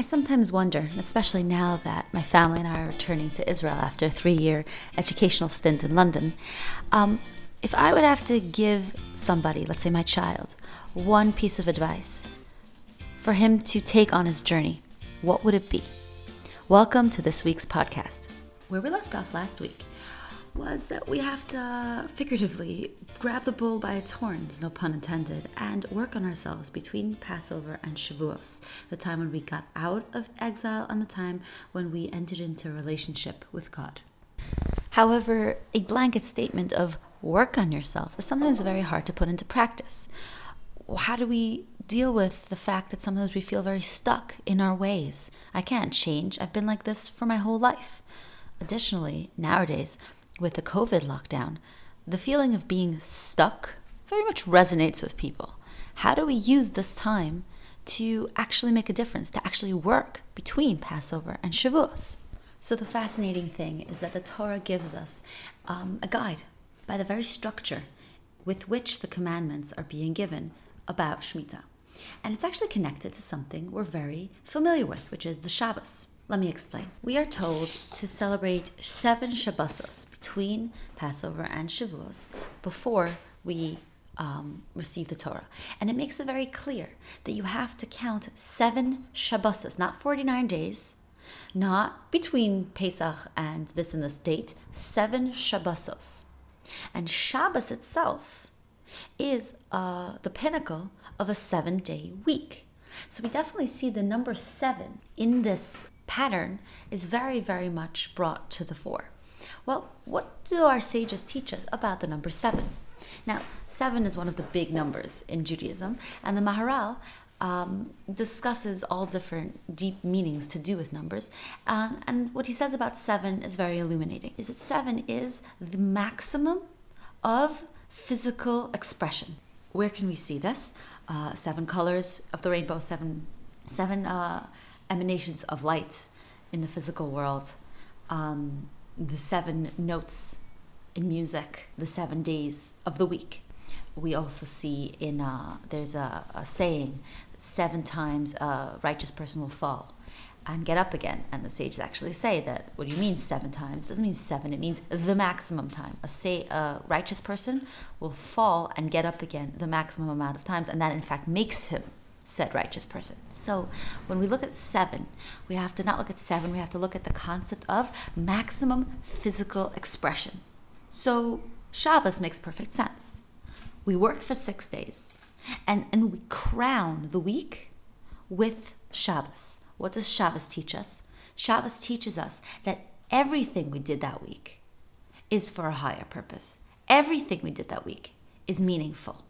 I sometimes wonder, especially now that my family and I are returning to Israel after a three year educational stint in London, um, if I would have to give somebody, let's say my child, one piece of advice for him to take on his journey, what would it be? Welcome to this week's podcast. Where we left off last week was that we have to figuratively grab the bull by its horns, no pun intended, and work on ourselves between Passover and Shavuos, the time when we got out of exile and the time when we entered into a relationship with God. However, a blanket statement of work on yourself is sometimes very hard to put into practice. How do we deal with the fact that sometimes we feel very stuck in our ways? I can't change. I've been like this for my whole life. Additionally, nowadays, with the COVID lockdown, the feeling of being stuck very much resonates with people. How do we use this time to actually make a difference, to actually work between Passover and Shavuos? So, the fascinating thing is that the Torah gives us um, a guide by the very structure with which the commandments are being given about Shemitah. And it's actually connected to something we're very familiar with, which is the Shabbos. Let me explain. We are told to celebrate seven Shabbosos between Passover and Shavuos before we um, receive the Torah. And it makes it very clear that you have to count seven Shabbosos, not 49 days, not between Pesach and this and this date, seven Shabbosos. And Shabbos itself is uh, the pinnacle of a seven day week. So we definitely see the number seven in this pattern is very, very much brought to the fore. Well, what do our sages teach us about the number seven? Now, seven is one of the big numbers in Judaism, and the Maharal um, discusses all different deep meanings to do with numbers. Uh, and what he says about seven is very illuminating. Is that seven is the maximum of physical expression. Where can we see this? Uh, seven colors of the rainbow, seven, seven uh, emanations of light in the physical world, um, the seven notes in music, the seven days of the week. We also see in uh, there's a, a saying, seven times a righteous person will fall and get up again. And the sages actually say that what do you mean seven times? It doesn't mean seven, it means the maximum time. A say a righteous person will fall and get up again the maximum amount of times, and that in fact makes him said righteous person. So when we look at seven, we have to not look at seven, we have to look at the concept of maximum physical expression. So Shabbos makes perfect sense. We work for six days and, and we crown the week with Shabbos. What does Shabbos teach us? Shabbos teaches us that everything we did that week is for a higher purpose. Everything we did that week is meaningful.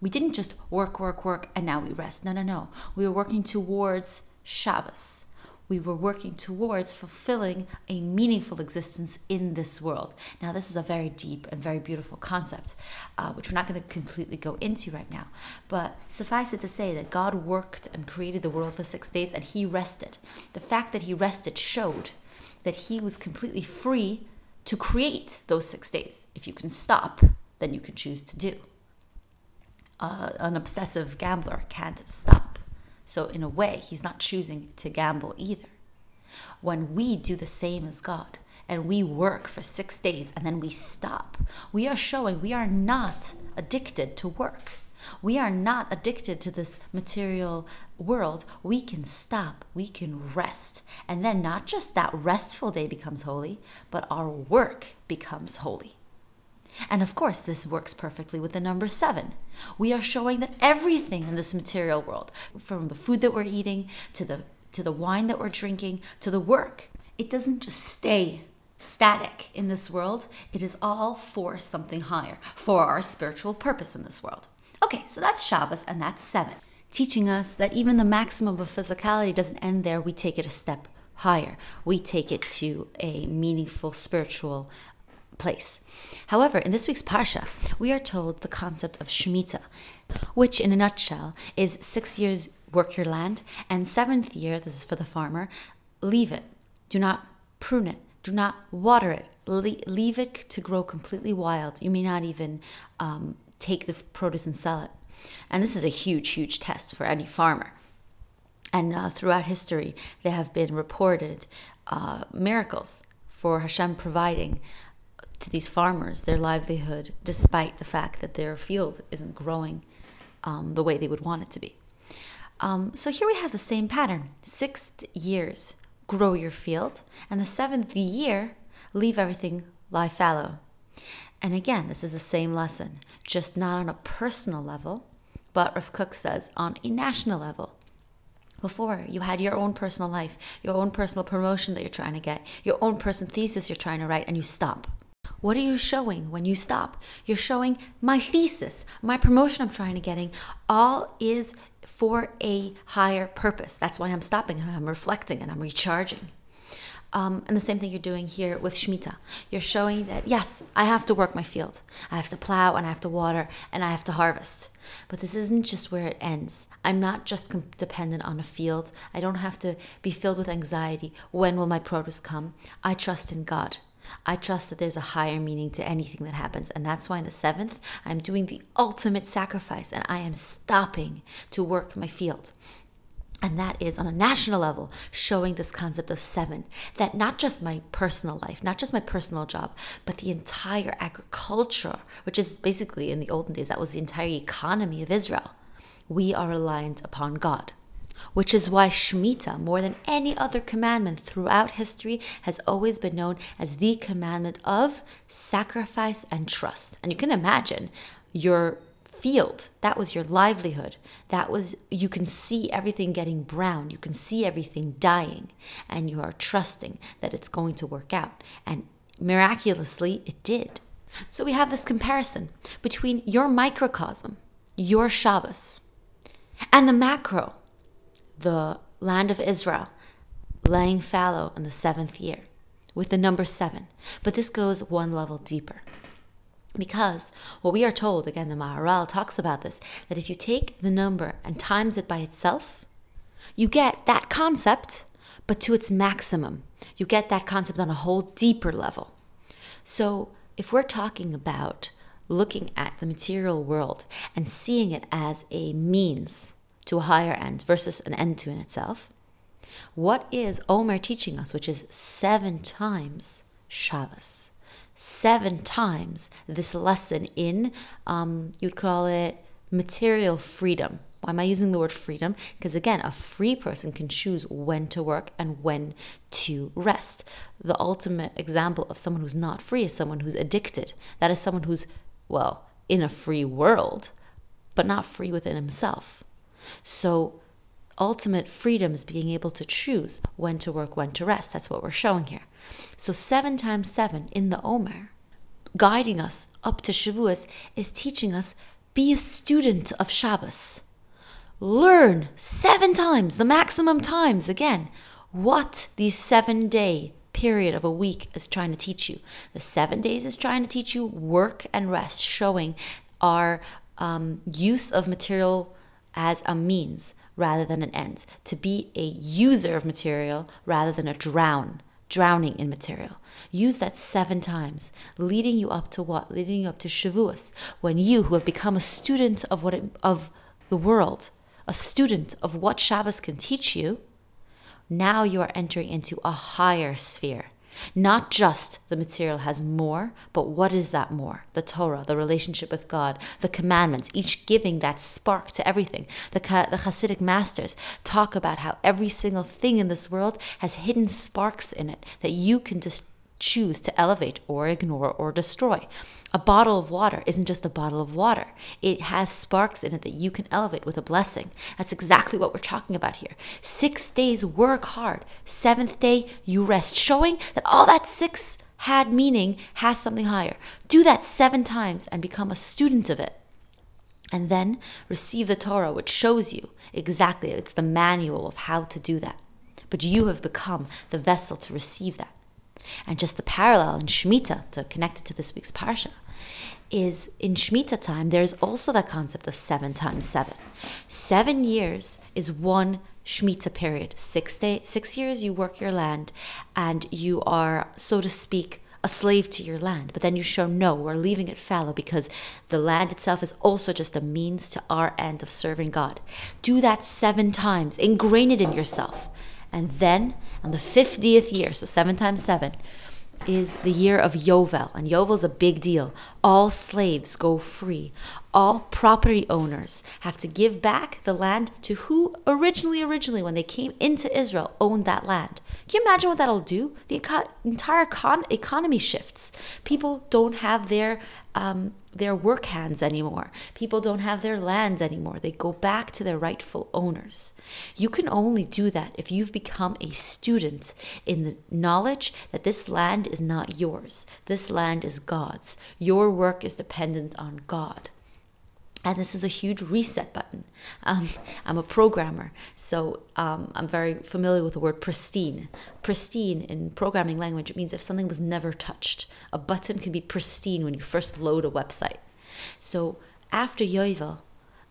We didn't just work, work, work, and now we rest. No, no, no. We were working towards Shabbos. We were working towards fulfilling a meaningful existence in this world. Now, this is a very deep and very beautiful concept, uh, which we're not going to completely go into right now. But suffice it to say that God worked and created the world for six days and He rested. The fact that He rested showed that He was completely free to create those six days. If you can stop, then you can choose to do uh, an obsessive gambler can't stop. So, in a way, he's not choosing to gamble either. When we do the same as God and we work for six days and then we stop, we are showing we are not addicted to work. We are not addicted to this material world. We can stop, we can rest. And then not just that restful day becomes holy, but our work becomes holy. And of course, this works perfectly with the number seven. We are showing that everything in this material world, from the food that we're eating to the to the wine that we're drinking to the work, it doesn't just stay static in this world. It is all for something higher, for our spiritual purpose in this world. Okay, so that's Shabbos and that's seven, teaching us that even the maximum of physicality doesn't end there. We take it a step higher. We take it to a meaningful spiritual place. However, in this week's Parsha, we are told the concept of Shemitah, which in a nutshell is six years work your land, and seventh year, this is for the farmer, leave it. Do not prune it. Do not water it. Le- leave it to grow completely wild. You may not even um, take the produce and sell it. And this is a huge, huge test for any farmer. And uh, throughout history, there have been reported uh, miracles for Hashem providing to these farmers their livelihood, despite the fact that their field isn't growing um, the way they would want it to be. Um, so here we have the same pattern. Six years, grow your field, and the seventh year, leave everything lie fallow. And again, this is the same lesson, just not on a personal level, but Rav Kook says on a national level. Before, you had your own personal life, your own personal promotion that you're trying to get, your own personal thesis you're trying to write, and you stop. What are you showing when you stop? You're showing my thesis, my promotion I'm trying to getting, all is for a higher purpose. That's why I'm stopping and I'm reflecting and I'm recharging. Um, and the same thing you're doing here with Shemitah. You're showing that, yes, I have to work my field. I have to plow and I have to water and I have to harvest. But this isn't just where it ends. I'm not just dependent on a field. I don't have to be filled with anxiety. When will my produce come? I trust in God. I trust that there's a higher meaning to anything that happens. And that's why in the seventh, I'm doing the ultimate sacrifice and I am stopping to work my field. And that is on a national level, showing this concept of seven. That not just my personal life, not just my personal job, but the entire agriculture, which is basically in the olden days, that was the entire economy of Israel. We are reliant upon God which is why Shemitah, more than any other commandment throughout history, has always been known as the commandment of sacrifice and trust. And you can imagine your field, that was your livelihood. That was, you can see everything getting brown, you can see everything dying, and you are trusting that it's going to work out. And miraculously, it did. So we have this comparison between your microcosm, your Shabbos, and the macro, the land of Israel laying fallow in the seventh year with the number seven. But this goes one level deeper. Because what we are told, again, the Maharal talks about this, that if you take the number and times it by itself, you get that concept, but to its maximum. You get that concept on a whole deeper level. So if we're talking about looking at the material world and seeing it as a means to a higher end versus an end to in itself. What is Omer teaching us, which is seven times Shabbos? Seven times this lesson in, um, you'd call it material freedom. Why am I using the word freedom? Because again, a free person can choose when to work and when to rest. The ultimate example of someone who's not free is someone who's addicted. That is someone who's, well, in a free world, but not free within himself. So, ultimate freedom is being able to choose when to work, when to rest. That's what we're showing here. So, seven times seven in the Omer, guiding us up to Shavuos, is teaching us be a student of Shabbos. Learn seven times, the maximum times, again, what the seven day period of a week is trying to teach you. The seven days is trying to teach you work and rest, showing our um, use of material as a means rather than an end, to be a user of material rather than a drown, drowning in material. Use that seven times, leading you up to what? Leading you up to Shavuos, when you, who have become a student of what it, of the world, a student of what Shabbos can teach you, now you are entering into a higher sphere not just the material has more, but what is that more? The Torah, the relationship with God, the commandments, each giving that spark to everything. The, the Hasidic masters talk about how every single thing in this world has hidden sparks in it that you can just choose to elevate or ignore or destroy. A bottle of water isn't just a bottle of water. It has sparks in it that you can elevate with a blessing. That's exactly what we're talking about here. Six days work hard. Seventh day you rest, showing that all that six had meaning has something higher. Do that seven times and become a student of it. And then receive the Torah, which shows you exactly, it's the manual of how to do that. But you have become the vessel to receive that. And just the parallel in Shemitah, to connect it to this week's Parsha, is in Shemitah time, there's also that concept of seven times seven. Seven years is one Shemitah period. Six, day, six years you work your land and you are, so to speak, a slave to your land, but then you show no, we're leaving it fallow because the land itself is also just a means to our end of serving God. Do that seven times, ingrain it in yourself. And then on the 50th year, so seven times seven, is the year of Yovel, and Yovel is a big deal. All slaves go free. All property owners have to give back the land to who originally, originally, when they came into Israel, owned that land. Can you imagine what that'll do? The entire econ- economy shifts. People don't have their um, their work hands anymore. People don't have their lands anymore. They go back to their rightful owners. You can only do that if you've become a student in the knowledge that this land is not yours. This land is God's. Your work is dependent on God. And this is a huge reset button. Um, I'm a programmer, so um, I'm very familiar with the word pristine. Pristine in programming language, it means if something was never touched. A button can be pristine when you first load a website. So after Yovel,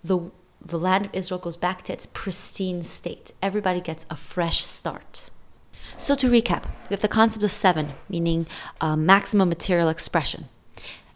the, the land of Israel goes back to its pristine state. Everybody gets a fresh start. So to recap, we have the concept of seven, meaning uh, maximum material expression.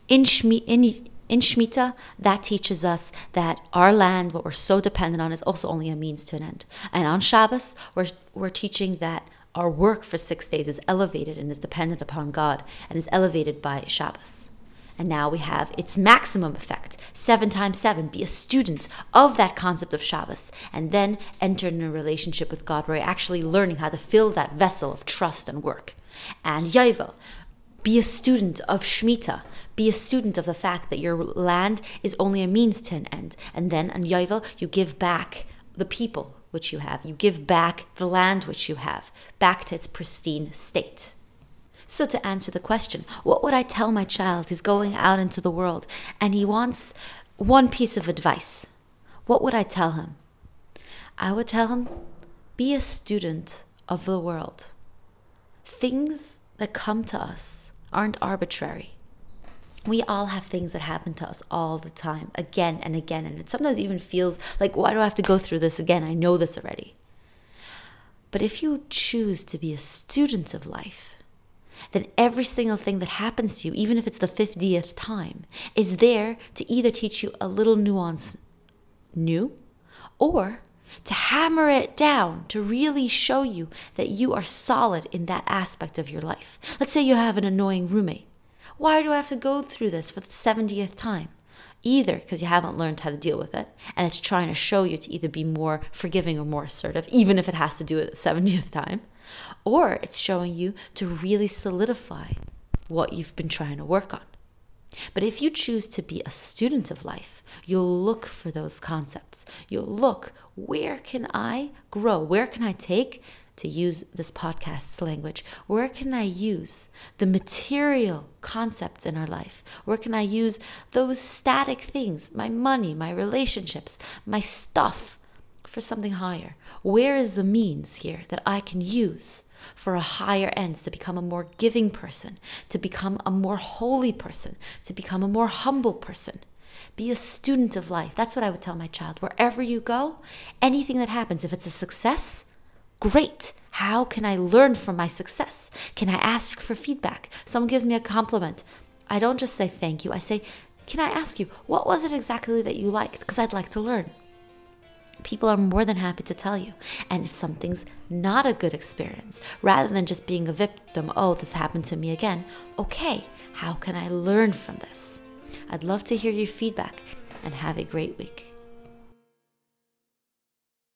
In, Shmi, in in Shemitah, that teaches us that our land, what we're so dependent on, is also only a means to an end. And on Shabbos, we're, we're teaching that our work for six days is elevated and is dependent upon God and is elevated by Shabbos. And now we have its maximum effect seven times seven. Be a student of that concept of Shabbos and then enter in a relationship with God where you're actually learning how to fill that vessel of trust and work. And Yovel, be a student of Shemitah. Be a student of the fact that your land is only a means to an end. And then on Yovel, you give back the people which you have. You give back the land which you have, back to its pristine state. So, to answer the question, what would I tell my child who's going out into the world and he wants one piece of advice? What would I tell him? I would tell him, be a student of the world. Things that come to us aren't arbitrary. We all have things that happen to us all the time, again and again. And it sometimes even feels like, why do I have to go through this again? I know this already. But if you choose to be a student of life, then every single thing that happens to you, even if it's the 50th time, is there to either teach you a little nuance new or to hammer it down, to really show you that you are solid in that aspect of your life. Let's say you have an annoying roommate. Why do I have to go through this for the 70th time? Either because you haven't learned how to deal with it, and it's trying to show you to either be more forgiving or more assertive, even if it has to do it the 70th time, or it's showing you to really solidify what you've been trying to work on. But if you choose to be a student of life, you'll look for those concepts. You'll look, where can I grow? Where can I take, to use this podcast's language, where can I use the material concepts in our life? Where can I use those static things, my money, my relationships, my stuff, for something higher? Where is the means here that I can use? for a higher end, to become a more giving person, to become a more holy person, to become a more humble person. Be a student of life. That's what I would tell my child. Wherever you go, anything that happens, if it's a success, great. How can I learn from my success? Can I ask for feedback? Someone gives me a compliment. I don't just say thank you. I say, can I ask you, what was it exactly that you liked? Because I'd like to learn people are more than happy to tell you. And if something's not a good experience, rather than just being a victim, oh, this happened to me again, okay, how can I learn from this? I'd love to hear your feedback and have a great week.